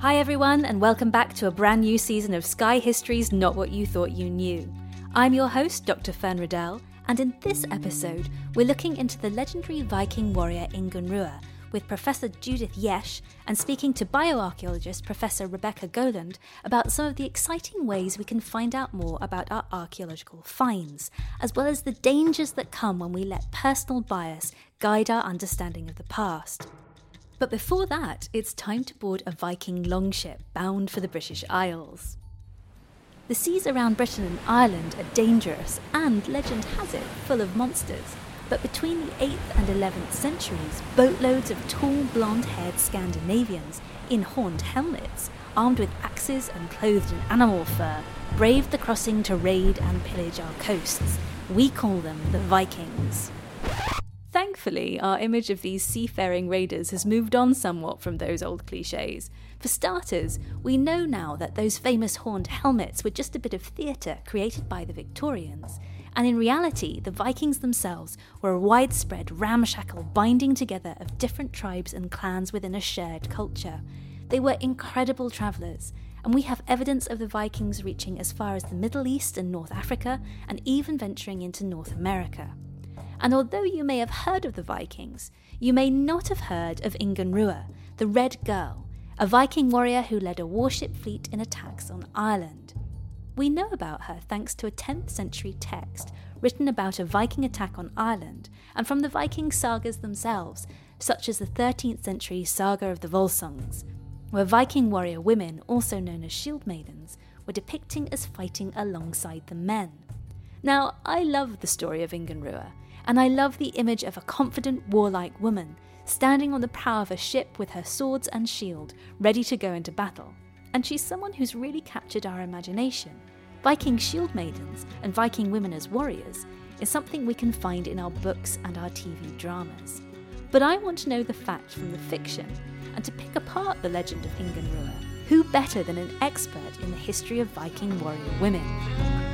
Hi, everyone, and welcome back to a brand new season of Sky History's Not What You Thought You Knew. I'm your host, Dr. Fern Riddell, and in this episode, we're looking into the legendary Viking warrior Ingunn Rua with Professor Judith Jesch and speaking to bioarchaeologist Professor Rebecca Gowland about some of the exciting ways we can find out more about our archaeological finds, as well as the dangers that come when we let personal bias guide our understanding of the past. But before that, it's time to board a Viking longship bound for the British Isles. The seas around Britain and Ireland are dangerous and, legend has it, full of monsters. But between the 8th and 11th centuries, boatloads of tall, blonde haired Scandinavians in horned helmets, armed with axes and clothed in animal fur, braved the crossing to raid and pillage our coasts. We call them the Vikings. Thankfully, our image of these seafaring raiders has moved on somewhat from those old cliches. For starters, we know now that those famous horned helmets were just a bit of theatre created by the Victorians. And in reality, the Vikings themselves were a widespread, ramshackle binding together of different tribes and clans within a shared culture. They were incredible travellers, and we have evidence of the Vikings reaching as far as the Middle East and North Africa, and even venturing into North America. And although you may have heard of the Vikings, you may not have heard of Ingunn the Red Girl, a Viking warrior who led a warship fleet in attacks on Ireland. We know about her thanks to a 10th century text written about a Viking attack on Ireland and from the Viking sagas themselves, such as the 13th century Saga of the Volsungs, where Viking warrior women, also known as shield maidens, were depicted as fighting alongside the men. Now, I love the story of Ingunn Rua, and I love the image of a confident, warlike woman standing on the prow of a ship with her swords and shield, ready to go into battle. And she's someone who's really captured our imagination. Viking shield maidens and Viking women as warriors is something we can find in our books and our TV dramas. But I want to know the fact from the fiction, and to pick apart the legend of Ingunn who better than an expert in the history of Viking warrior women?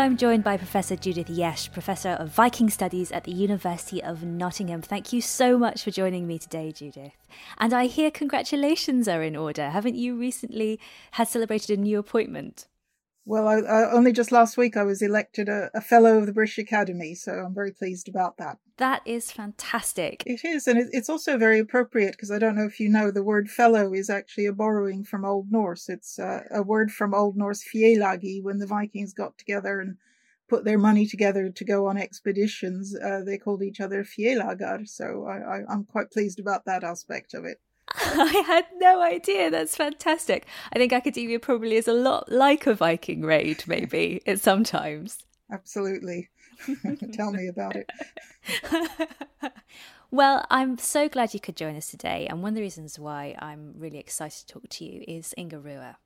I'm joined by Professor Judith Jesch, Professor of Viking Studies at the University of Nottingham. Thank you so much for joining me today, Judith. And I hear congratulations are in order. Haven't you recently had celebrated a new appointment? Well, I, I, only just last week I was elected a, a, fellow of the British Academy, so I'm very pleased about that. That is fantastic. It is, and it, it's also very appropriate because I don't know if you know the word fellow is actually a borrowing from Old Norse. It's uh, a word from Old Norse félagi when the Vikings got together and put their money together to go on expeditions. Uh, they called each other félagar, so I, I, I'm quite pleased about that aspect of it. I had no idea. That's fantastic. I think academia probably is a lot like a Viking raid, maybe, at sometimes. Absolutely. Tell me about it. well, I'm so glad you could join us today. And one of the reasons why I'm really excited to talk to you is Inga Rua.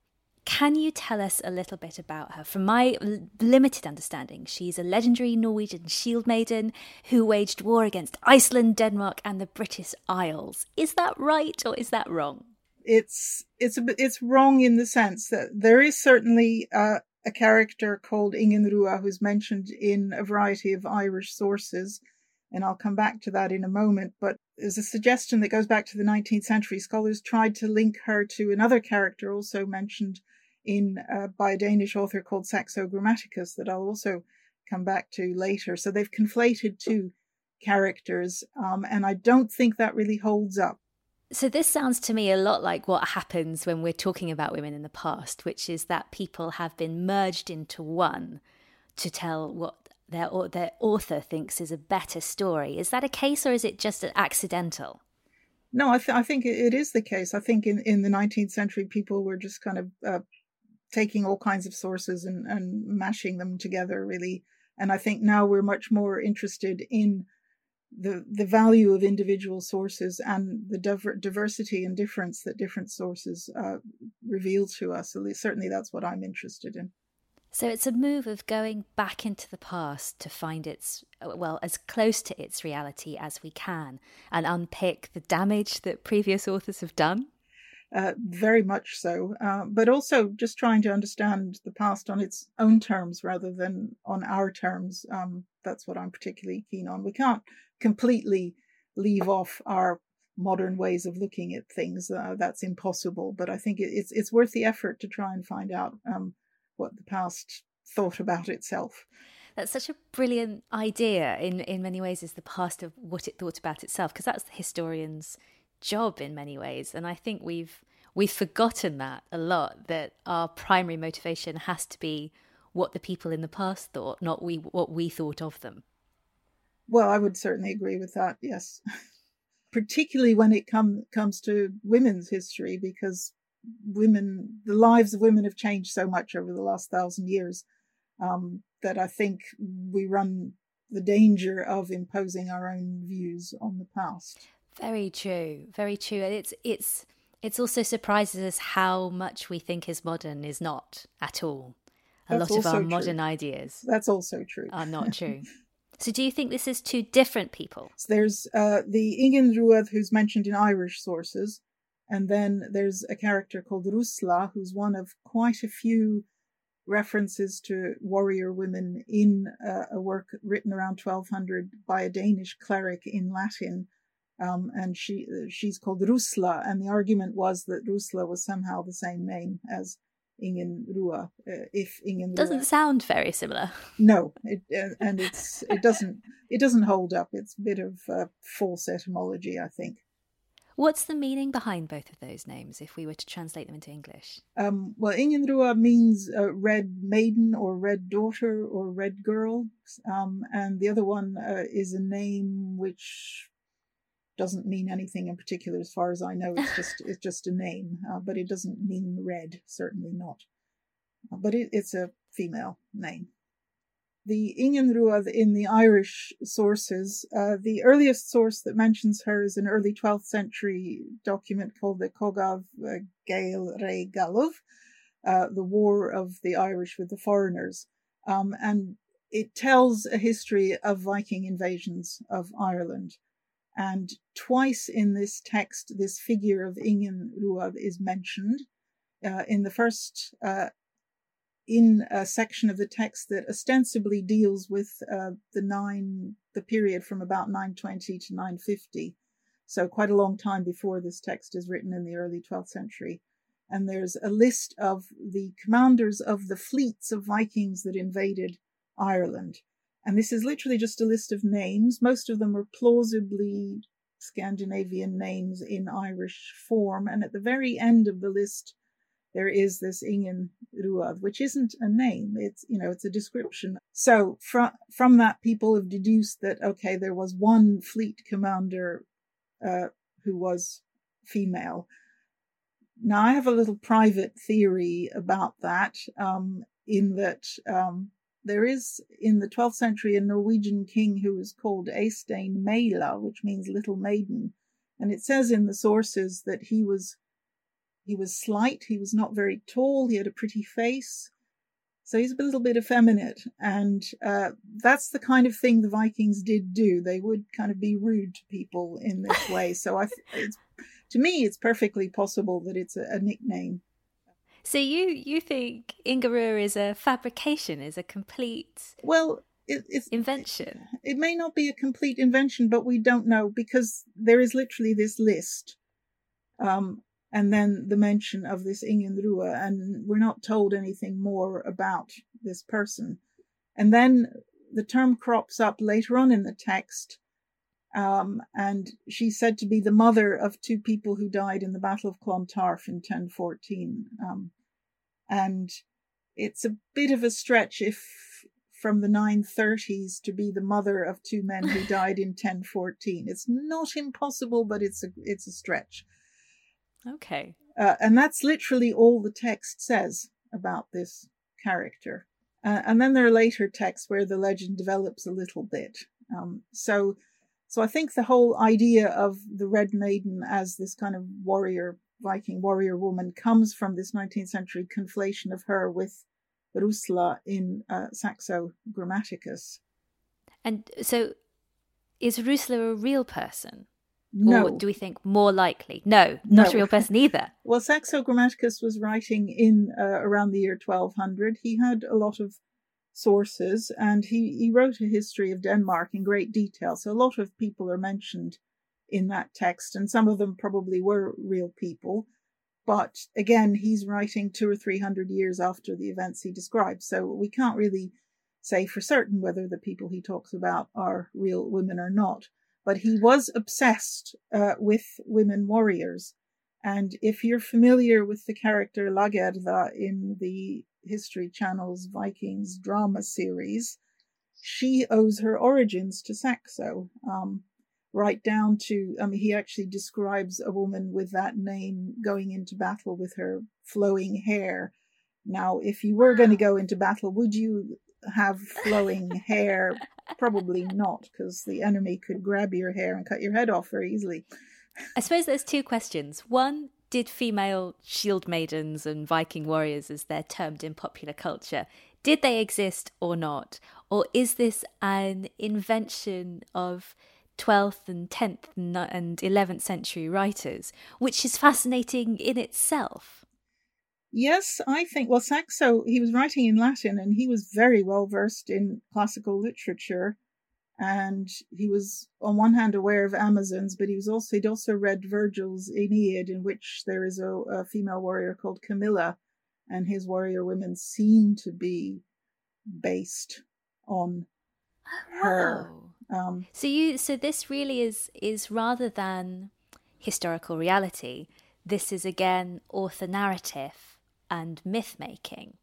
Can you tell us a little bit about her? From my limited understanding, she's a legendary Norwegian shield maiden who waged war against Iceland, Denmark, and the British Isles. Is that right or is that wrong? It's it's it's wrong in the sense that there is certainly uh, a character called Ingenrua who's mentioned in a variety of Irish sources, and I'll come back to that in a moment. But there's a suggestion that goes back to the 19th century. Scholars tried to link her to another character also mentioned in uh, by a Danish author called Saxo Grammaticus that I'll also come back to later. So they've conflated two characters, um, and I don't think that really holds up. So, this sounds to me a lot like what happens when we're talking about women in the past, which is that people have been merged into one to tell what their, their author thinks is a better story. Is that a case or is it just accidental? No, I, th- I think it is the case. I think in, in the 19th century, people were just kind of uh, taking all kinds of sources and, and mashing them together, really. And I think now we're much more interested in the the value of individual sources and the diver- diversity and difference that different sources uh, reveal to us. Certainly, that's what I'm interested in. So it's a move of going back into the past to find its well as close to its reality as we can and unpick the damage that previous authors have done. Uh, very much so, uh, but also just trying to understand the past on its own terms rather than on our terms. Um, that's what I'm particularly keen on. We can't completely leave off our modern ways of looking at things. Uh, that's impossible. But I think it's it's worth the effort to try and find out um, what the past thought about itself. That's such a brilliant idea. In in many ways, is the past of what it thought about itself, because that's the historian's job in many ways. And I think we've we've forgotten that a lot. That our primary motivation has to be what the people in the past thought, not we what we thought of them. Well, I would certainly agree with that. Yes, particularly when it come, comes to women's history, because women, the lives of women have changed so much over the last thousand years um, that I think we run the danger of imposing our own views on the past. Very true. Very true. And it's it's it's also surprises us how much we think is modern is not at all. A That's lot of our true. modern ideas. That's also true. Are not true. So, do you think this is two different people? So there's uh, the Ingenruad who's mentioned in Irish sources, and then there's a character called Rusla, who's one of quite a few references to warrior women in uh, a work written around 1200 by a Danish cleric in Latin. Um, and she she's called Rusla, and the argument was that Rusla was somehow the same name as Ingen Rua, uh, if Ingen doesn't sound very similar. No, it, uh, and it's it doesn't it doesn't hold up. It's a bit of uh, false etymology, I think. What's the meaning behind both of those names, if we were to translate them into English? Um, well, Ingenrua means uh, red maiden or red daughter or red girl, um, and the other one uh, is a name which doesn't mean anything in particular as far as I know. It's just it's just a name, uh, but it doesn't mean red. Certainly not. Uh, but it, it's a female name. The Ingenrua in the Irish sources, uh, the earliest source that mentions her is an early 12th century document called the Cogav uh, Gael Re Galuv, uh, the War of the Irish with the Foreigners. Um, and it tells a history of Viking invasions of Ireland. And twice in this text, this figure of Ingen Ruav is mentioned. Uh, in the first, uh, in a section of the text that ostensibly deals with uh, the nine, the period from about 920 to 950. So quite a long time before this text is written in the early 12th century. And there's a list of the commanders of the fleets of Vikings that invaded Ireland. And this is literally just a list of names. Most of them are plausibly Scandinavian names in Irish form. And at the very end of the list, there is this Ingen Ruad, which isn't a name. It's, you know, it's a description. So from, from that, people have deduced that, okay, there was one fleet commander, uh, who was female. Now I have a little private theory about that, um, in that, um, there is in the 12th century a Norwegian king who was called Eystein Meyla, which means little maiden. And it says in the sources that he was he was slight, he was not very tall, he had a pretty face. So he's a little bit effeminate. And uh, that's the kind of thing the Vikings did do. They would kind of be rude to people in this way. So I, to me, it's perfectly possible that it's a, a nickname So you you think Ingarua is a fabrication, is a complete well, it, it's invention. It may not be a complete invention, but we don't know because there is literally this list, um, and then the mention of this Ingenrua, and we're not told anything more about this person. And then the term crops up later on in the text um, and she's said to be the mother of two people who died in the Battle of Clontarf in 1014. Um, and it's a bit of a stretch if from the 930s to be the mother of two men who died in 1014. It's not impossible, but it's a it's a stretch. Okay. Uh, and that's literally all the text says about this character. Uh, and then there are later texts where the legend develops a little bit. Um, so so I think the whole idea of the Red Maiden as this kind of warrior, Viking warrior woman comes from this 19th century conflation of her with Rusla in uh, Saxo Grammaticus. And so is Rusla a real person? No. Or do we think more likely? No, not no. a real person either. well, Saxo Grammaticus was writing in uh, around the year 1200. He had a lot of sources, and he, he wrote a history of Denmark in great detail. So a lot of people are mentioned in that text, and some of them probably were real people. But again, he's writing two or three hundred years after the events he describes, so we can't really say for certain whether the people he talks about are real women or not. But he was obsessed uh, with women warriors. And if you're familiar with the character Lagertha in the History Channel's Vikings drama series, she owes her origins to Saxo. Um, right down to, I mean, he actually describes a woman with that name going into battle with her flowing hair. Now, if you were going to go into battle, would you have flowing hair? Probably not, because the enemy could grab your hair and cut your head off very easily. I suppose there's two questions. One, did female shield maidens and Viking warriors, as they're termed in popular culture, did they exist or not? Or is this an invention of 12th and 10th and 11th century writers, which is fascinating in itself? Yes, I think, well, Saxo, he was writing in Latin and he was very well versed in classical literature and he was on one hand aware of Amazons, but he was also he'd also read Virgil's Aeneid, in which there is a, a female warrior called Camilla, and his warrior women seem to be based on oh, her. Um, so you so this really is is rather than historical reality. This is again author narrative and myth making.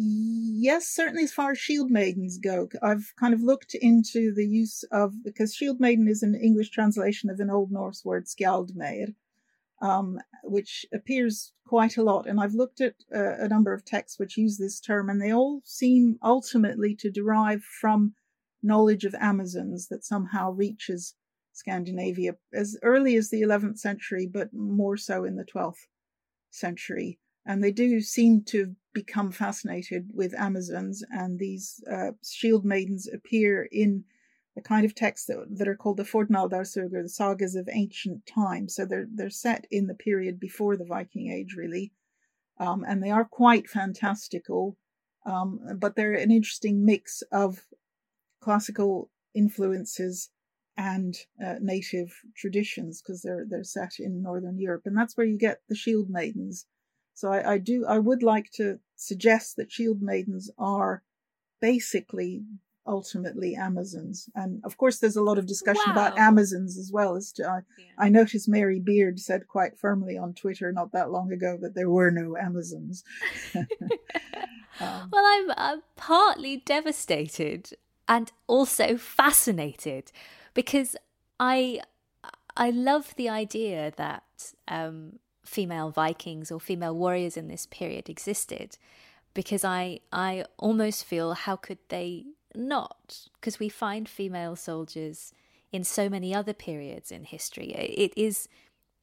Yes, certainly as far as shield maidens go. I've kind of looked into the use of, because shield maiden is an English translation of an Old Norse word, skjaldmeyr, um, which appears quite a lot. And I've looked at uh, a number of texts which use this term, and they all seem ultimately to derive from knowledge of Amazons that somehow reaches Scandinavia as early as the 11th century, but more so in the 12th century. And they do seem to become fascinated with Amazons, and these uh, shield maidens appear in the kind of texts that, that are called the Fornaldarsögur, the sagas of ancient times. So they're they're set in the period before the Viking Age, really, um, and they are quite fantastical. Um, but they're an interesting mix of classical influences and uh, native traditions because they're they're set in northern Europe, and that's where you get the shield maidens so I, I do I would like to suggest that shield maidens are basically ultimately Amazons. And of course, there's a lot of discussion wow. about Amazons as well. As to, I, yeah. I noticed Mary Beard said quite firmly on Twitter not that long ago that there were no Amazons. um, well, I'm, I'm partly devastated and also fascinated because I I love the idea that um, female Vikings or female warriors in this period existed because I I almost feel how could they not? Because we find female soldiers in so many other periods in history. It is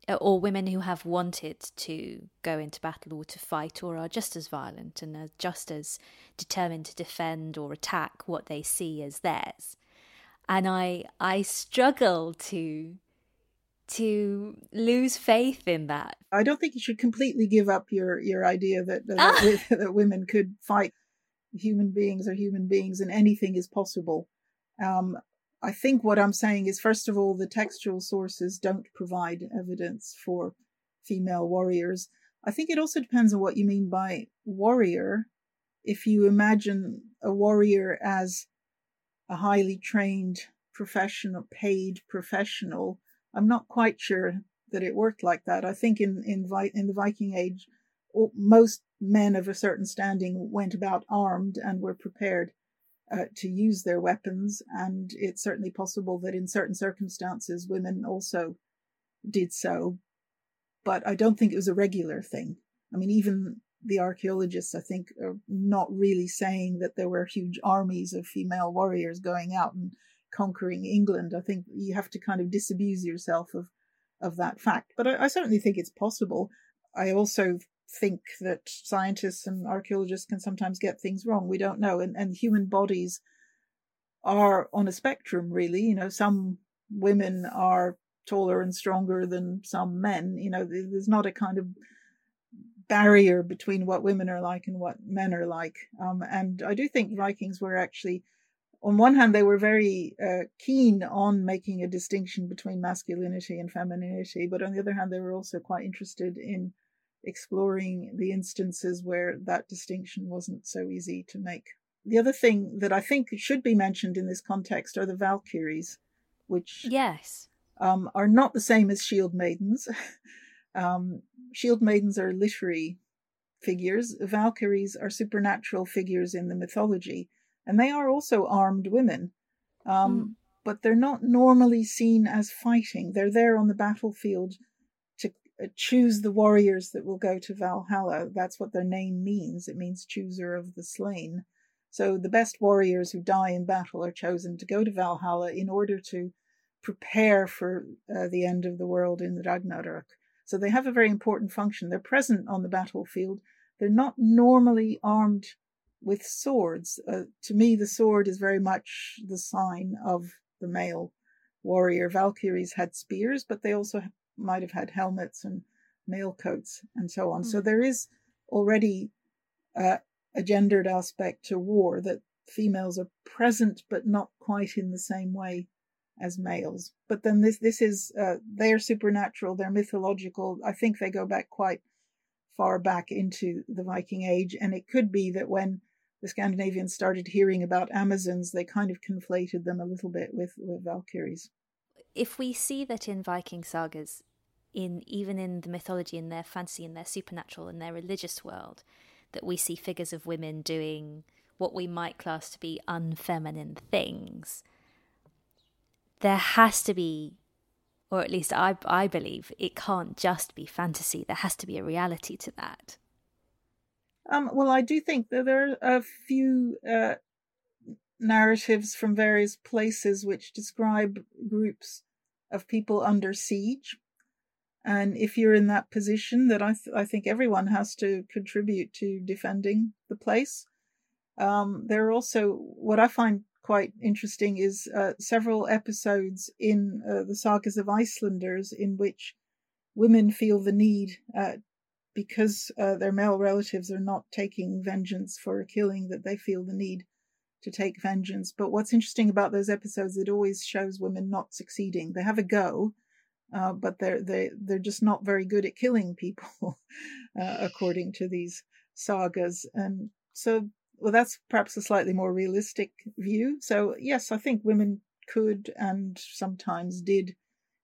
or women who have wanted to go into battle or to fight or are just as violent and are just as determined to defend or attack what they see as theirs and i i struggle to to lose faith in that. I don't think you should completely give up your your idea that that, ah! that women could fight human beings are human beings and anything is possible. Um, I think what I'm saying is, first of all, the textual sources don't provide evidence for female warriors. I think it also depends on what you mean by warrior. If you imagine a warrior as a highly trained professional, paid professional, I'm not quite sure that it worked like that. I think in in, in the Viking Age, most men of a certain standing went about armed and were prepared uh, to use their weapons, and it's certainly possible that in certain circumstances women also did so. But I don't think it was a regular thing. I mean, even the archaeologists, I think, are not really saying that there were huge armies of female warriors going out and conquering England. I think you have to kind of disabuse yourself of of that fact. But I, I certainly think it's possible. I also think that scientists and archaeologists can sometimes get things wrong. We don't know. And, and human bodies are on a spectrum, really. You know, some women are taller and stronger than some men. You know, there's not a kind of barrier between what women are like and what men are like. Um, and I do think Vikings were actually, on one hand, they were very uh, keen on making a distinction between masculinity and femininity, but on the other hand, they were also quite interested in exploring the instances where that distinction wasn't so easy to make. The other thing that I think should be mentioned in this context are the Valkyries, which yes um, are not the same as shield maidens. um, shield maidens are literary figures. Valkyries are supernatural figures in the mythology, and they are also armed women. Um, mm. But they're not normally seen as fighting. They're there on the battlefield choose the warriors that will go to Valhalla. That's what their name means. It means chooser of the slain. So the best warriors who die in battle are chosen to go to Valhalla in order to prepare for uh, the end of the world in the Ragnarok. So they have a very important function. They're present on the battlefield. They're not normally armed with swords. Uh, to me, the sword is very much the sign of the male warrior. Valkyries had spears, but they also might have had helmets and mail coats and so on. Mm. So there is already uh, a gendered aspect to war that females are present but not quite in the same way as males. But then this this is uh, they're supernatural, they're mythological. I think they go back quite far back into the Viking Age, and it could be that when the Scandinavians started hearing about Amazons, they kind of conflated them a little bit with, with Valkyries if we see that in Viking sagas, in even in the mythology, in their fantasy, in their supernatural, in their religious world, that we see figures of women doing what we might class to be unfeminine things, there has to be, or at least I, I believe, it can't just be fantasy. There has to be a reality to that. Um, well, I do think that there are a few uh, narratives from various places which describe groups of people under siege. And if you're in that position, that I, th- I think everyone has to contribute to defending the place. Um, there are also what I find quite interesting is uh, several episodes in uh, the sagas of Icelanders in which women feel the need uh, because uh, their male relatives are not taking vengeance for a killing that they feel the need to take vengeance. But what's interesting about those episodes, it always shows women not succeeding. They have a go, uh, but they're they they're just not very good at killing people, uh, according to these sagas. And so, well, that's perhaps a slightly more realistic view. So yes, I think women could and sometimes did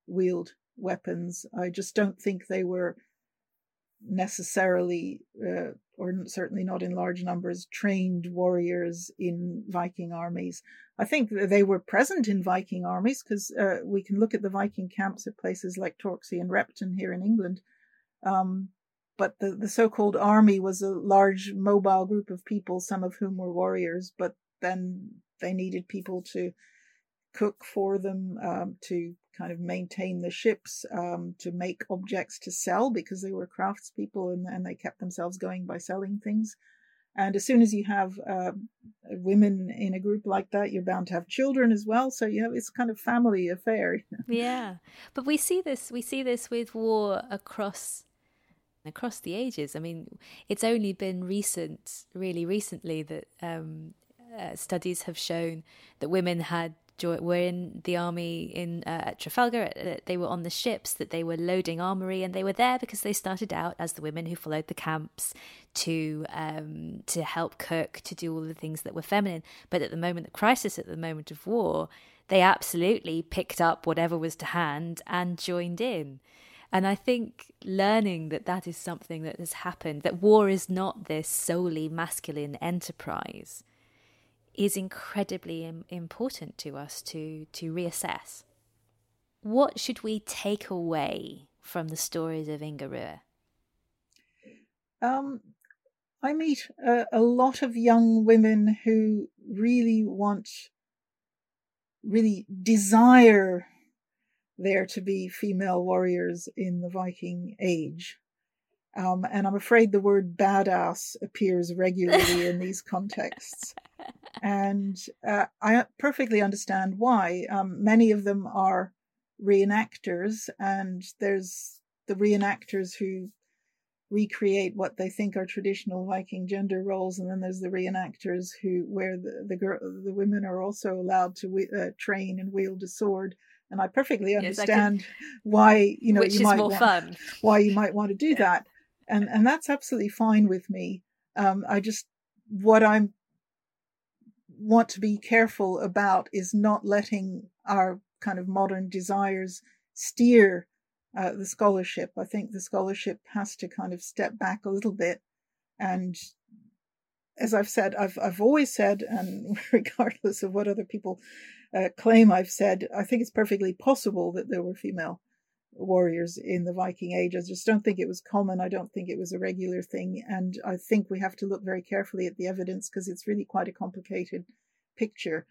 wield weapons. I just don't think they were necessarily, uh, or certainly not in large numbers, trained warriors in Viking armies. I think they were present in Viking armies because uh, we can look at the Viking camps at places like Torksey and Repton here in England. Um, but the, the so called army was a large mobile group of people, some of whom were warriors, but then they needed people to cook for them, um, to kind of maintain the ships, um, to make objects to sell because they were craftspeople and, and they kept themselves going by selling things. And as soon as you have uh, women in a group like that, you're bound to have children as well. So you have it's kind of family affair. yeah, but we see this. We see this with war across across the ages. I mean, it's only been recent, really recently, that um, uh, studies have shown that women had were in the army in uh, at Trafalgar. Uh, they were on the ships that they were loading armory, and they were there because they started out as the women who followed the camps to um, to help cook, to do all the things that were feminine. But at the moment of crisis, at the moment of war, they absolutely picked up whatever was to hand and joined in. And I think learning that that is something that has happened, that war is not this solely masculine enterprise, is incredibly important to us to, to reassess. What should we take away from the stories of Inga Ruhr? Um, I meet a, a, lot of young women who really want, really desire there to be female warriors in the Viking Age. Um, and I'm afraid the word badass appears regularly in these contexts. And uh, I perfectly understand why. Um, many of them are reenactors, and there's the reenactors who recreate what they think are traditional Viking gender roles, and then there's the reenactors who, where the the, girl, the women are also allowed to uh, train and wield a sword and I perfectly understand yes, I why you know you might want, fun. why you might want to do yeah. that, and and that's absolutely fine with me. Um, I just what I'm want to be careful about is not letting our kind of modern desires steer uh, the scholarship. I think the scholarship has to kind of step back a little bit and as I've said, I've I've always said, and regardless of what other people uh, claim I've said, I think it's perfectly possible that there were female warriors in the Viking Age. I just don't think it was common. I don't think it was a regular thing. And I think we have to look very carefully at the evidence because it's really quite a complicated picture.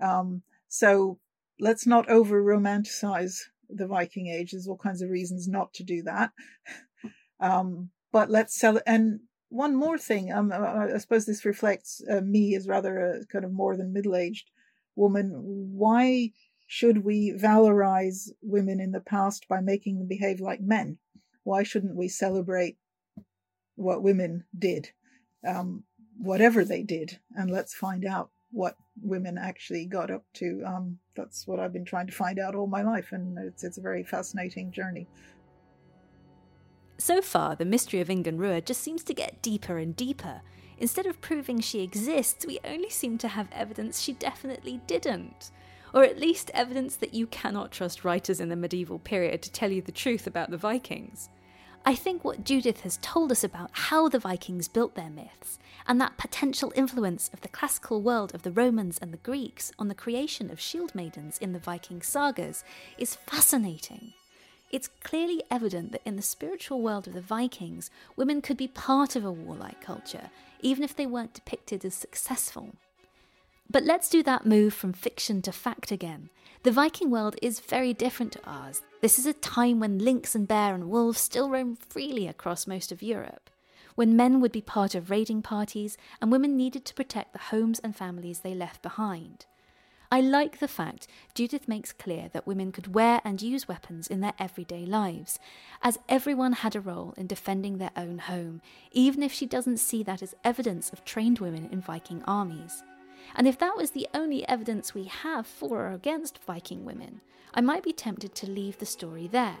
Um, so let's not over romanticize the Viking Age. There's all kinds of reasons not to do that. Um, but let's sell. And one more thing, um, I suppose this reflects uh, me as rather a kind of more than middle aged woman. Why should we valorize women in the past by making them behave like men? Why shouldn't we celebrate what women did, um, whatever they did, and let's find out what women actually got up to? Um, that's what I've been trying to find out all my life, and it's it's a very fascinating journey. So far, the mystery of Ingunn Ruhr just seems to get deeper and deeper. Instead of proving she exists, we only seem to have evidence she definitely didn't. Or at least evidence that you cannot trust writers in the medieval period to tell you the truth about the Vikings. I think what Judith has told us about how the Vikings built their myths, and that potential influence of the classical world of the Romans and the Greeks on the creation of shield maidens in the Viking sagas, is fascinating. It's clearly evident that in the spiritual world of the Vikings, women could be part of a warlike culture, even if they weren't depicted as successful. But let's do that move from fiction to fact again. The Viking world is very different to ours. This is a time when lynx and bear and wolves still roam freely across most of Europe, when men would be part of raiding parties and women needed to protect the homes and families they left behind. I like the fact Judith makes clear that women could wear and use weapons in their everyday lives, as everyone had a role in defending their own home, even if she doesn't see that as evidence of trained women in Viking armies. And if that was the only evidence we have for or against Viking women, I might be tempted to leave the story there.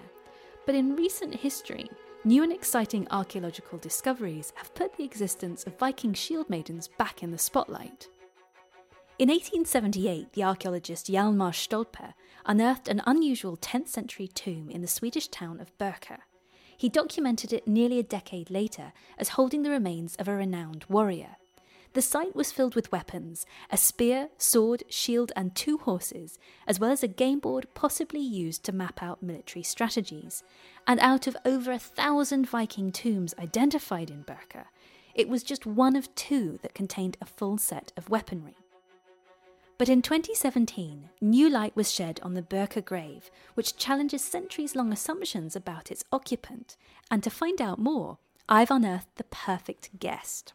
But in recent history, new and exciting archaeological discoveries have put the existence of Viking shield maidens back in the spotlight. In 1878, the archaeologist Hjalmar Stolpe unearthed an unusual 10th century tomb in the Swedish town of Birka. He documented it nearly a decade later as holding the remains of a renowned warrior. The site was filled with weapons a spear, sword, shield, and two horses, as well as a game board possibly used to map out military strategies. And out of over a thousand Viking tombs identified in Birka, it was just one of two that contained a full set of weaponry. But in 2017, new light was shed on the Birka grave, which challenges centuries long assumptions about its occupant. And to find out more, I've unearthed the perfect guest.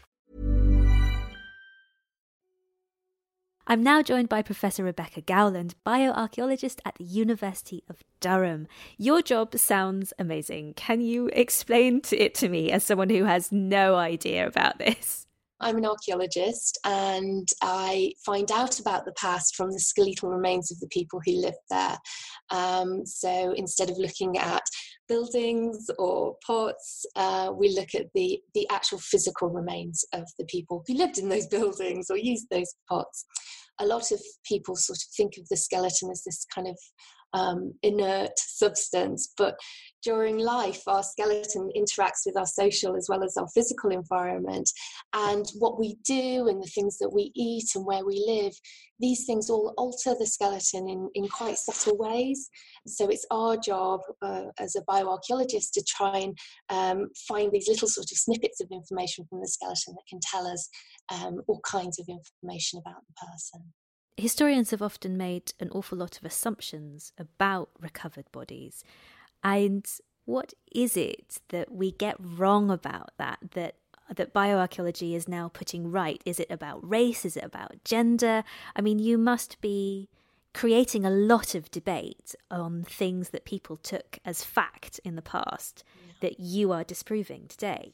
I'm now joined by Professor Rebecca Gowland, bioarchaeologist at the University of Durham. Your job sounds amazing. Can you explain it to me as someone who has no idea about this? I'm an archaeologist and I find out about the past from the skeletal remains of the people who lived there. Um, so instead of looking at buildings or pots, uh, we look at the, the actual physical remains of the people who lived in those buildings or used those pots. A lot of people sort of think of the skeleton as this kind of um, inert substance. But during life, our skeleton interacts with our social as well as our physical environment. And what we do and the things that we eat and where we live, these things all alter the skeleton in, in quite subtle ways. So it's our job uh, as a bioarchaeologist to try and um, find these little sort of snippets of information from the skeleton that can tell us um, all kinds of information about the person historians have often made an awful lot of assumptions about recovered bodies. And what is it that we get wrong about that that that bioarchaeology is now putting right? Is it about race? Is it about gender? I mean, you must be creating a lot of debate on things that people took as fact in the past yeah. that you are disproving today.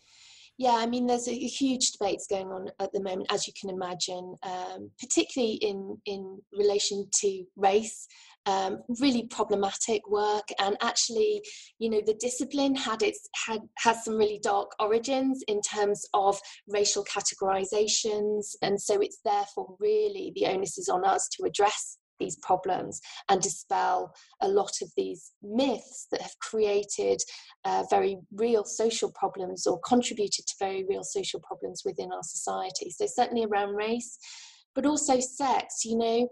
Yeah, I mean, there's a, huge debates going on at the moment, as you can imagine, um, particularly in in relation to race. Um, really problematic work, and actually, you know, the discipline had its had has some really dark origins in terms of racial categorizations, and so it's therefore really the onus is on us to address these problems and dispel a lot of these myths that have created uh, very real social problems or contributed to very real social problems within our society. So, certainly around race, but also sex, you know.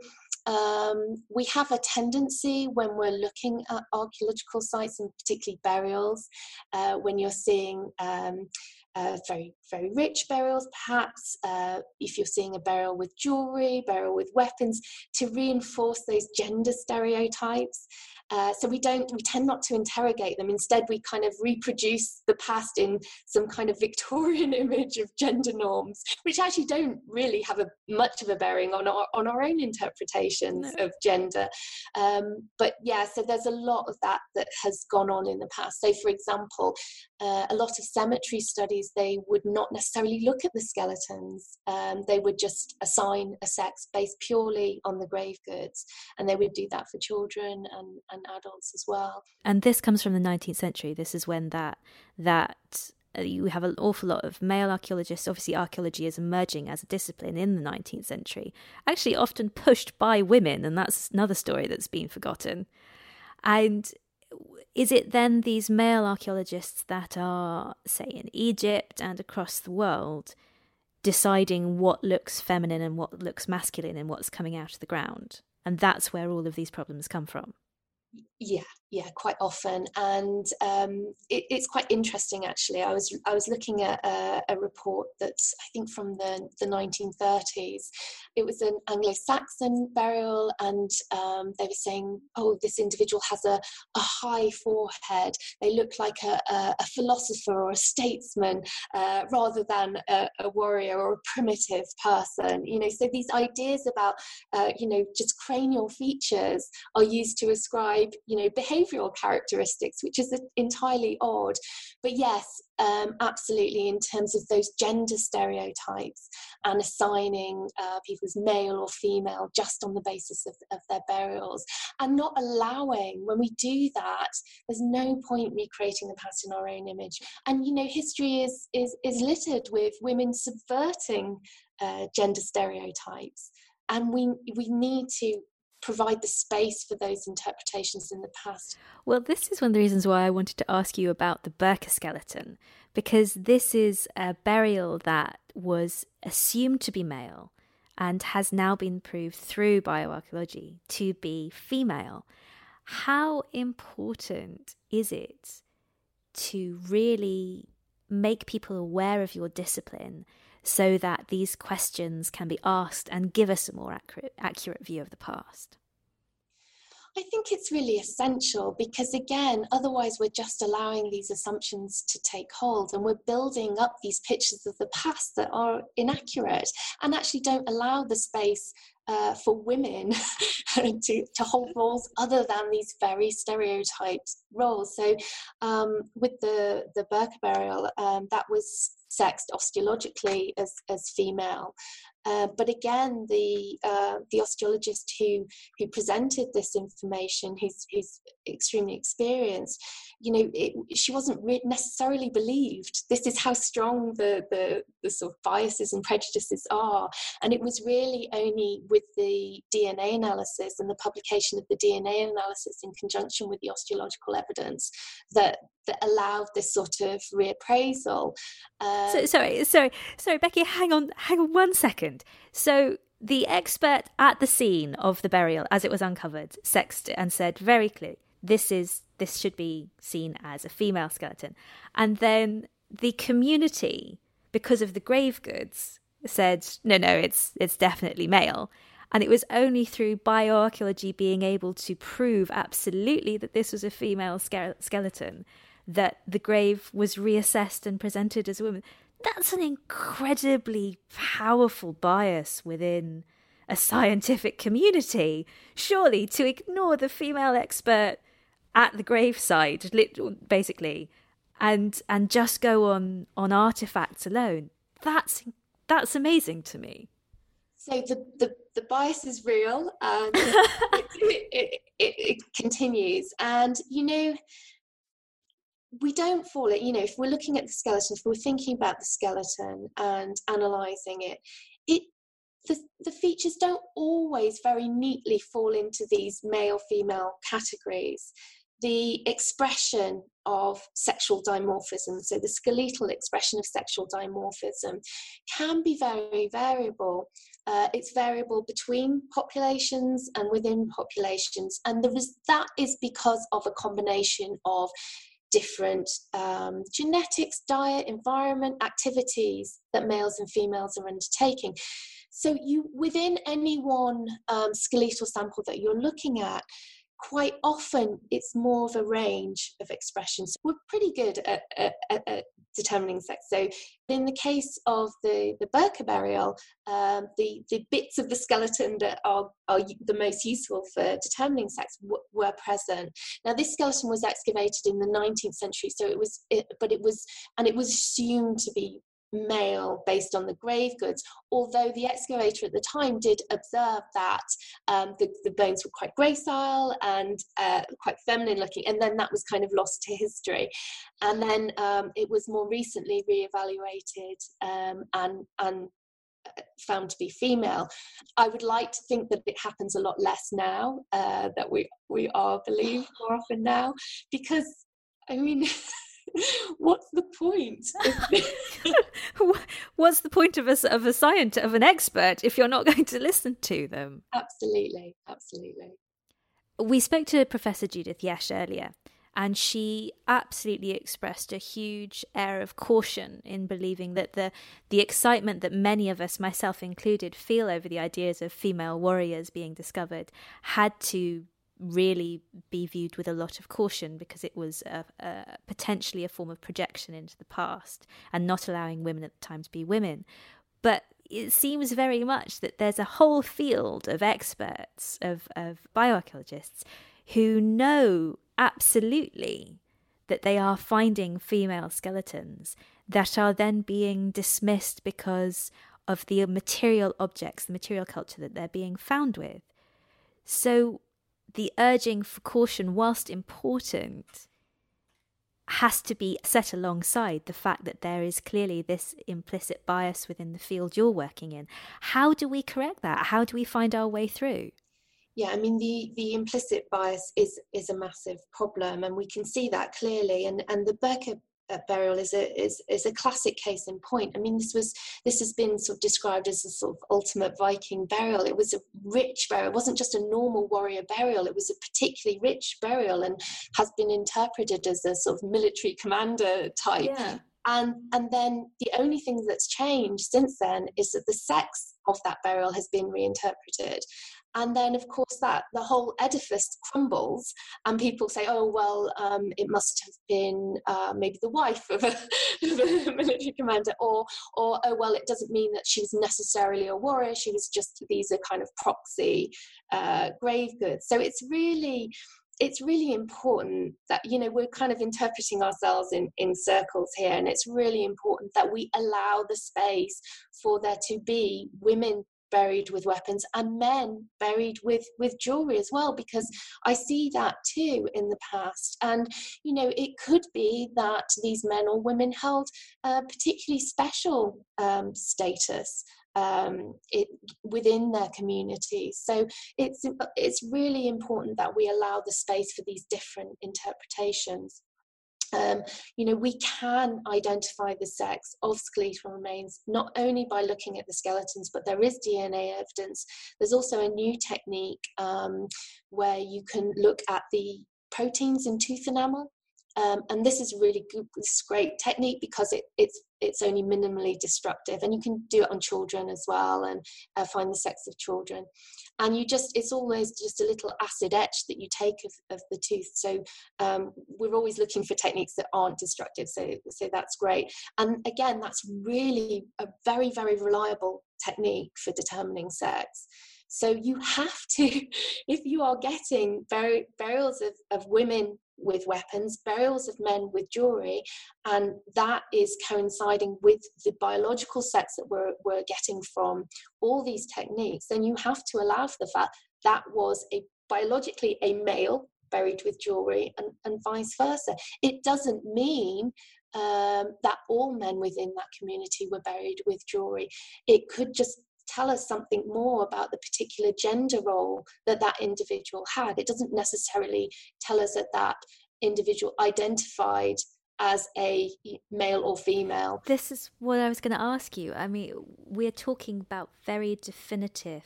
Um, we have a tendency when we're looking at archaeological sites and particularly burials, uh, when you're seeing um, uh, very very rich burials perhaps uh, if you're seeing a burial with jewelry burial with weapons to reinforce those gender stereotypes. Uh, so we don't we tend not to interrogate them. Instead we kind of reproduce the past in some kind of victorian image of gender norms which actually don't really have a much of a bearing on our on our own interpretations no. of gender. Um, but yeah so there's a lot of that that has gone on in the past. So for example uh, a lot of cemetery studies they would not necessarily look at the skeletons um, they would just assign a sex based purely on the grave goods and they would do that for children and and adults as well. And this comes from the 19th century. This is when that that uh, you have an awful lot of male archaeologists. Obviously, archaeology is emerging as a discipline in the 19th century, actually often pushed by women, and that's another story that's been forgotten. And is it then these male archaeologists that are, say, in Egypt and across the world, deciding what looks feminine and what looks masculine and what's coming out of the ground? And that's where all of these problems come from. Yeah, yeah, quite often, and um, it, it's quite interesting actually. I was I was looking at a, a, report that's I think from the the 1930s. It was an Anglo-Saxon burial, and um, they were saying, "Oh, this individual has a, a high forehead. They look like a, a, philosopher or a statesman uh, rather than a, warrior or a primitive person." You know, so these ideas about uh, you know just cranial features are used to ascribe you know behavioral characteristics which is entirely odd. But yes um, absolutely in terms of those gender stereotypes and assigning uh, people as male or female just on the basis of, of their burials and not allowing when we do that there's no point recreating the past in our own image. And you know history is is is littered with women subverting uh, gender stereotypes. And we we need to provide the space for those interpretations in the past. Well, this is one of the reasons why I wanted to ask you about the Birka skeleton, because this is a burial that was assumed to be male and has now been proved through bioarchaeology to be female. How important is it to really make people aware of your discipline so that these questions can be asked and give us a more accurate, accurate view of the past? I think it's really essential because, again, otherwise we're just allowing these assumptions to take hold and we're building up these pictures of the past that are inaccurate and actually don't allow the space uh, for women to, to hold roles other than these very stereotyped roles. So, um, with the, the Birka burial, um, that was sexed osteologically as, as female. Uh, but again, the uh, the osteologist who who presented this information, who's who's extremely experienced, you know, it, she wasn't re- necessarily believed. This is how strong the, the the sort of biases and prejudices are, and it was really only with the DNA analysis and the publication of the DNA analysis in conjunction with the osteological evidence that that allowed this sort of reappraisal. Uh, so, sorry, sorry, sorry, Becky. Hang on, hang on one second. So the expert at the scene of the burial, as it was uncovered, sexed it and said very clearly, "This is this should be seen as a female skeleton," and then the community, because of the grave goods, said, "No, no, it's it's definitely male." And it was only through bioarchaeology being able to prove absolutely that this was a female skeleton that the grave was reassessed and presented as a woman. That's an incredibly powerful bias within a scientific community. Surely to ignore the female expert at the graveside, basically, and and just go on on artifacts alone. That's that's amazing to me. So the the, the bias is real, and it, it, it, it continues. And you know, we don't fall it you know if we're looking at the skeleton if we're thinking about the skeleton and analyzing it it the, the features don't always very neatly fall into these male female categories the expression of sexual dimorphism, so the skeletal expression of sexual dimorphism, can be very variable. Uh, it's variable between populations and within populations, and there is, that is because of a combination of different um, genetics, diet, environment, activities that males and females are undertaking. So you within any one um, skeletal sample that you're looking at, quite often it's more of a range of expressions. We're pretty good at, at, at determining sex. So in the case of the, the Birka burial, um, the, the bits of the skeleton that are, are the most useful for determining sex w- were present. Now this skeleton was excavated in the 19th century, so it was, it, but it was, and it was assumed to be male based on the grave goods, although the excavator at the time did observe that um, the, the, bones were quite gracile and uh, quite feminine looking, and then that was kind of lost to history. And then um, it was more recently re-evaluated um, and, and uh, found to be female. I would like to think that it happens a lot less now, uh, that we, we are believed more often now, because I mean, what's the point? what's the point of a of a scientist of an expert if you're not going to listen to them? Absolutely, absolutely. We spoke to Professor Judith Jesch earlier, and she absolutely expressed a huge air of caution in believing that the the excitement that many of us, myself included, feel over the ideas of female warriors being discovered had to really be viewed with a lot of caution because it was a, a, potentially a form of projection into the past and not allowing women at the time to be women. But it seems very much that there's a whole field of experts, of, of bioarchaeologists, who know absolutely that they are finding female skeletons that are then being dismissed because of the material objects, the material culture that they're being found with. So the urging for caution, whilst important, has to be set alongside the fact that there is clearly this implicit bias within the field you're working in. How do we correct that? How do we find our way through? Yeah, I mean the the implicit bias is is a massive problem, and we can see that clearly. And and the Birka uh, burial is a is, is a classic case in point. I mean, this was this has been sort of described as a sort of ultimate Viking burial. It was a rich burial. It wasn't just a normal warrior burial. It was a particularly rich burial, and has been interpreted as a sort of military commander type. Yeah. And and then the only thing that's changed since then is that the sex of that burial has been reinterpreted and then of course that the whole edifice crumbles and people say oh well um, it must have been uh, maybe the wife of a, of a, military commander or or oh well it doesn't mean that she was necessarily a warrior she was just these are kind of proxy uh, grave goods. So it's really it's really important that you know we're kind of interpreting ourselves in in circles here and it's really important that we allow the space for there to be women buried with weapons and men buried with with jewelry as well because i see that too in the past and you know it could be that these men or women held a particularly special um, status um, it, within their communities. So it's it's really important that we allow the space for these different interpretations. Um, you know, we can identify the sex of skeletal remains not only by looking at the skeletons, but there is DNA evidence. There's also a new technique um, where you can look at the proteins in tooth enamel um, and this is really good, this great technique because it, it's it's only minimally destructive, and you can do it on children as well, and uh, find the sex of children. And you just it's always just a little acid etch that you take of, of the tooth. So um, we're always looking for techniques that aren't destructive. So so that's great. And again, that's really a very very reliable technique for determining sex. So you have to, if you are getting bur- burials of, of women with weapons, burials of men with jewelry, and that is coinciding with the biological sets that we're, we're getting from all these techniques, then you have to allow for the fact that was a biologically a male buried with jewelry and, and vice versa. It doesn't mean um, that all men within that community were buried with jewelry. It could just tell us something more about the particular gender role that that individual had. It doesn't necessarily tell us that that individual identified as a male or female. This is what I was going to ask you. I mean, we're talking about very definitive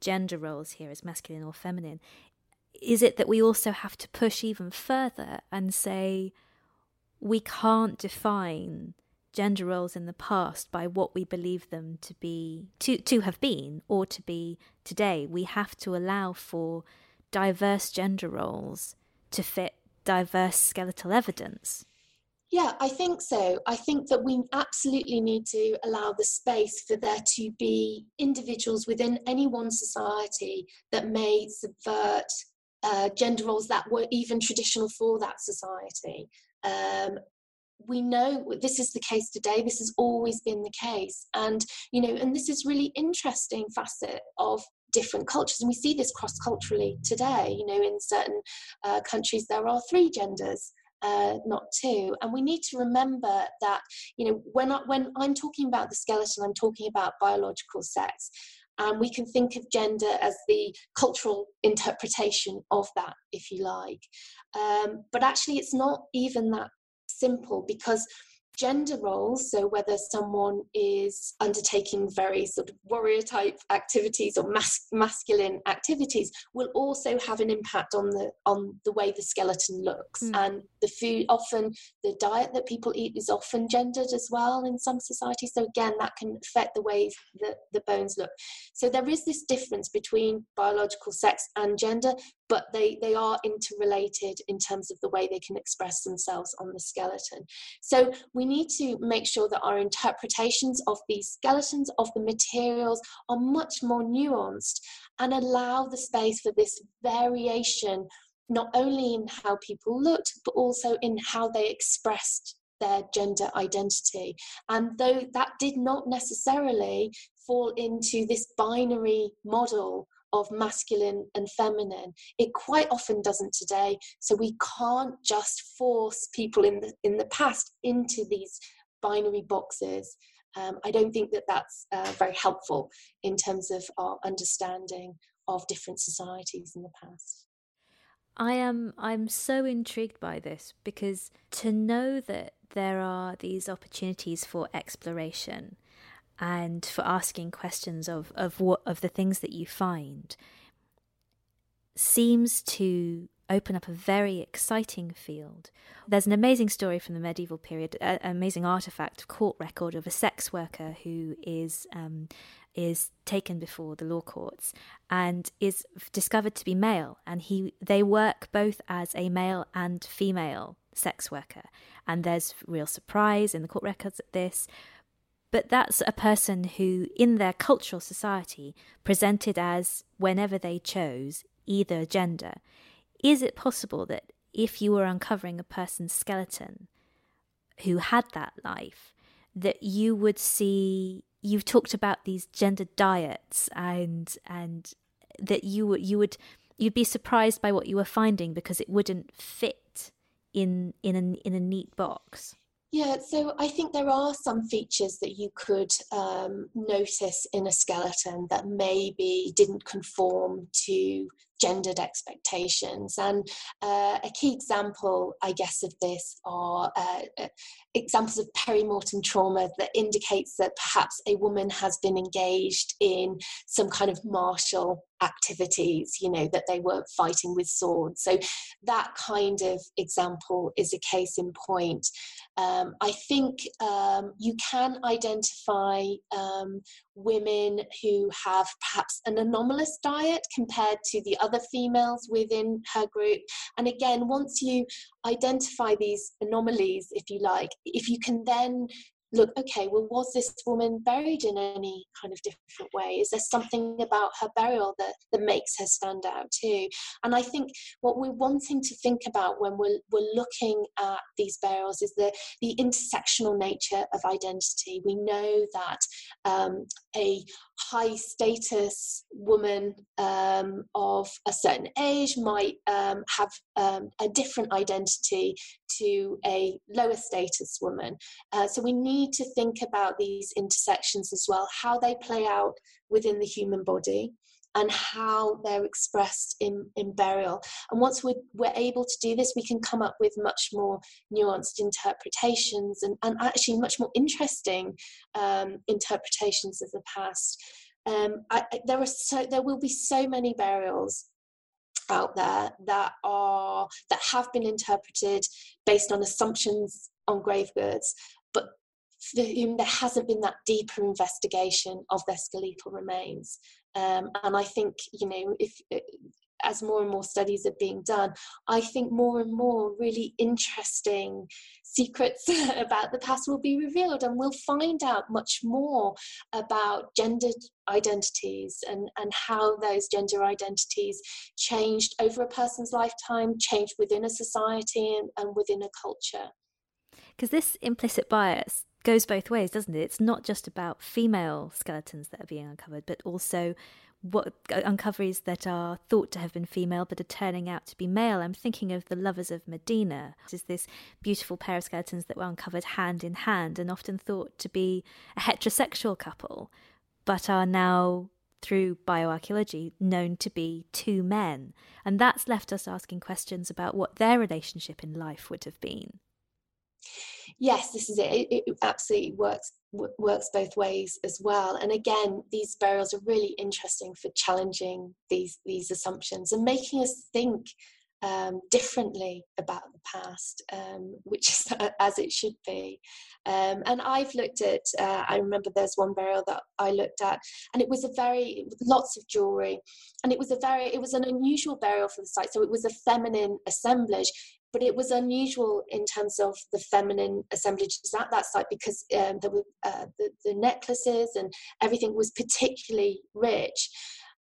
gender roles here as masculine or feminine. Is it that we also have to push even further and say we can't define gender roles in the past by what we believe them to be to to have been or to be today we have to allow for diverse gender roles to fit diverse skeletal evidence yeah, I think so. I think that we absolutely need to allow the space for there to be individuals within any one society that may subvert uh, gender roles that were even traditional for that society. Um, we know this is the case today this has always been the case and you know and this is really interesting facet of different cultures and we see this cross culturally today you know in certain uh, countries there are three genders uh, not two. And we need to remember that, you know, when, I, when I'm talking about the skeleton, I'm talking about biological sex. And we can think of gender as the cultural interpretation of that, if you like. Um, but actually, it's not even that simple because gender roles, so whether someone is undertaking very sort of warrior type activities or mas- masculine activities, will also have an impact on the on the way the skeleton looks. Mm. And the food, often the diet that people eat is often gendered as well in some societies. So again, that can affect the way that the bones look. So there is this difference between biological sex and gender, but they, they are interrelated in terms of the way they can express themselves on the skeleton. So we need to make sure that our interpretations of these skeletons, of the materials, are much more nuanced and allow the space for this variation, not only in how people looked, but also in how they expressed their gender identity. And though that did not necessarily fall into this binary model of masculine and feminine. It quite often doesn't today. So we can't just force people in the in the past into these binary boxes. Um, I don't think that that's uh, very helpful in terms of our understanding of different societies in the past. I am I'm so intrigued by this because to know that there are these opportunities for exploration and for asking questions of, of what of the things that you find seems to open up a very exciting field. There's an amazing story from the medieval period, an amazing artifact, court record of a sex worker who is um, is taken before the law courts and is discovered to be male, and he they work both as a male and female sex worker, and there's real surprise in the court records at this. But that's a person who, in their cultural society, presented as, whenever they chose, either gender. Is it possible that if you were uncovering a person's skeleton who had that life, that you would see you've talked about these gender diets and and that you would you would you'd be surprised by what you were finding because it wouldn't fit in in a in a neat box. Yeah, so I think there are some features that you could um, notice in a skeleton that maybe didn't conform to gendered expectations. And uh, a key example, I guess, of this are uh, uh, examples of perimortem trauma that indicates that perhaps a woman has been engaged in some kind of martial activities, you know, that they were fighting with swords. So that kind of example is a case in point. Um, I think um, you can identify um, women who have perhaps an anomalous diet compared to the other females within her group. And again, once you identify these anomalies, if you like, if you can then look, okay, well, was this woman buried in any kind of different way? Is there something about her burial that, that makes her stand out too? And I think what we're wanting to think about when we're, we're looking at these burials is the, the intersectional nature of identity. We know that um, a high status woman um, of a certain age might um, have um, a different identity to a lower status woman. Uh, so we need to think about these intersections as well, how they play out within the human body and how they're expressed in, in burial. And once we're, we're able to do this, we can come up with much more nuanced interpretations and, and actually much more interesting um, interpretations of the past. Um, I, there are so there will be so many burials out there that are that have been interpreted based on assumptions on grave goods, but for whom there hasn't been that deeper investigation of their skeletal remains. Um, and I think you know if as more and more studies are being done, I think more and more really interesting secrets about the past will be revealed, and we'll find out much more about gendered identities and, and how those gender identities changed over a person's lifetime, changed within a society and, and within a culture. Because this implicit bias goes both ways, doesn't it? It's not just about female skeletons that are being uncovered, but also what uh, uncoveries that are thought to have been female but are turning out to be male. I'm thinking of the lovers of Modena, which is this beautiful pair of skeletons that were uncovered hand in hand and often thought to be a heterosexual couple, but are now through bioarchaeology known to be two men. And that's left us asking questions about what their relationship in life would have been. Yes, this is it. It, it absolutely works works both ways as well. And again, these burials are really interesting for challenging these these assumptions and making us think um, differently about the past, um, which is as it should be. Um, and I've looked at, uh, I remember there's one burial that I looked at, and it was a very, lots of jewelry, and it was a very, it was an unusual burial for the site. So it was a feminine assemblage, but it was unusual in terms of the feminine assemblages at that site because um, there were uh, the, the necklaces and everything was particularly rich.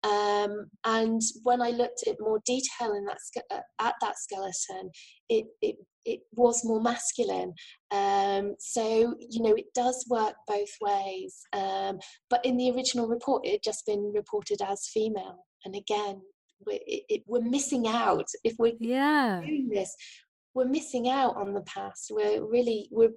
Um, and when I looked at more detail in that uh, at that skeleton, it, it, it was more masculine. Um, so you know it does work both ways. Um, but in the original report, it had just been reported as female. And again, we're, it, we're missing out if we're yeah. doing this. We're missing out on the past. We're really we're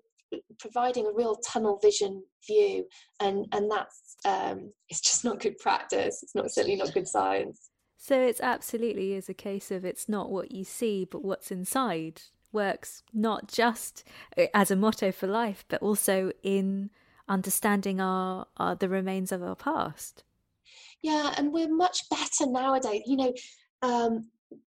providing a real tunnel vision view and and that's um, it's just not good practice it's not certainly not good science so it's absolutely is a case of it's not what you see but what's inside works not just uh, as a motto for life but also in understanding our, our the remains of our past yeah and we're much better nowadays you know um,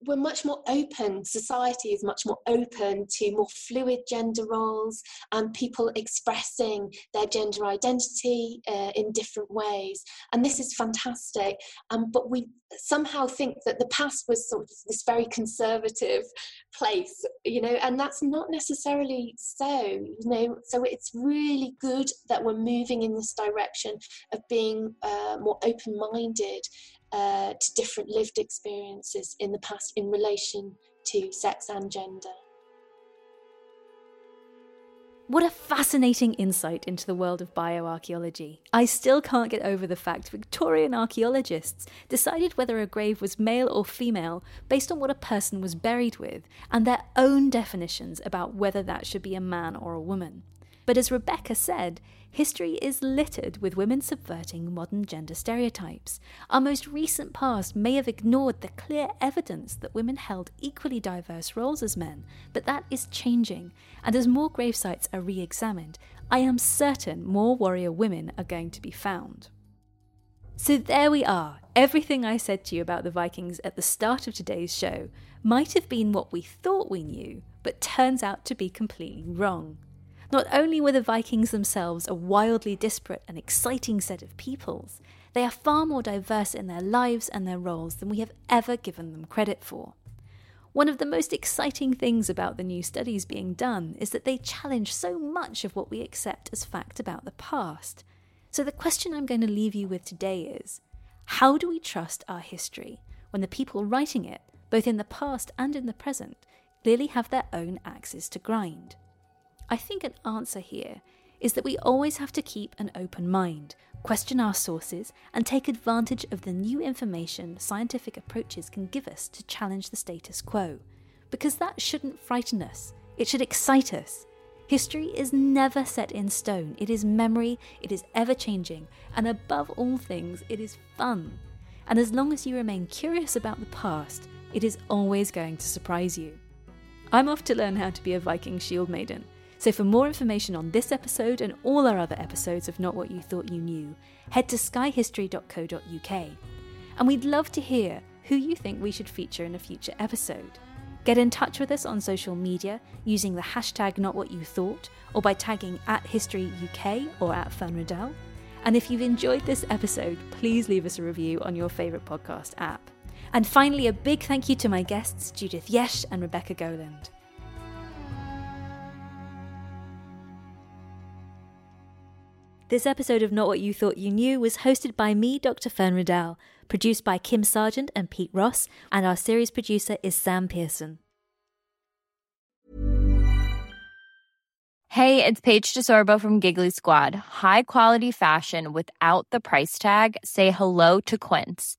we're much more open society is much more open to more fluid gender roles and people expressing their gender identity uh, in different ways. And this is fantastic. Um, but we somehow think that the past was sort of this very conservative place you know and that's not necessarily so you know. So it's really good that we're moving in this direction of being uh, more open-minded uh, to different lived experiences in the past in relation to sex and gender. What a fascinating insight into the world of bioarchaeology. I still can't get over the fact Victorian archaeologists decided whether a grave was male or female based on what a person was buried with and their own definitions about whether that should be a man or a woman. But as Rebecca said, history is littered with women subverting modern gender stereotypes. Our most recent past may have ignored the clear evidence that women held equally diverse roles as men, but that is changing, and as more grave sites are re examined, I am certain more warrior women are going to be found. So there we are. Everything I said to you about the Vikings at the start of today's show might have been what we thought we knew, but turns out to be completely wrong. Not only were the Vikings themselves a wildly disparate and exciting set of peoples, they are far more diverse in their lives and their roles than we have ever given them credit for. One of the most exciting things about the new studies being done is that they challenge so much of what we accept as fact about the past. So, the question I'm going to leave you with today is how do we trust our history when the people writing it, both in the past and in the present, clearly have their own axes to grind? I think an answer here is that we always have to keep an open mind, question our sources, and take advantage of the new information scientific approaches can give us to challenge the status quo. Because that shouldn't frighten us, it should excite us. History is never set in stone, it is memory, it is ever changing, and above all things, it is fun. And as long as you remain curious about the past, it is always going to surprise you. I'm off to learn how to be a Viking shield maiden so, for more information on this episode and all our other episodes of Not What You Thought You Knew, head to skyhistory.co.uk. And we'd love to hear who you think we should feature in a future episode. Get in touch with us on social media using the hashtag NotWhatYouThought or by tagging at HistoryUK or at FernRiddell. And if you've enjoyed this episode, please leave us a review on your favourite podcast app. And finally, a big thank you to my guests, Judith Jesch and Rebecca Gowland. This episode of Not What You Thought You Knew was hosted by me, Dr. Fern Riddell, produced by Kim Sargent and Pete Ross, and our series producer is Sam Pearson. Hey, it's Paige DeSorbo from Giggly Squad. High quality fashion without the price tag? Say hello to Quince.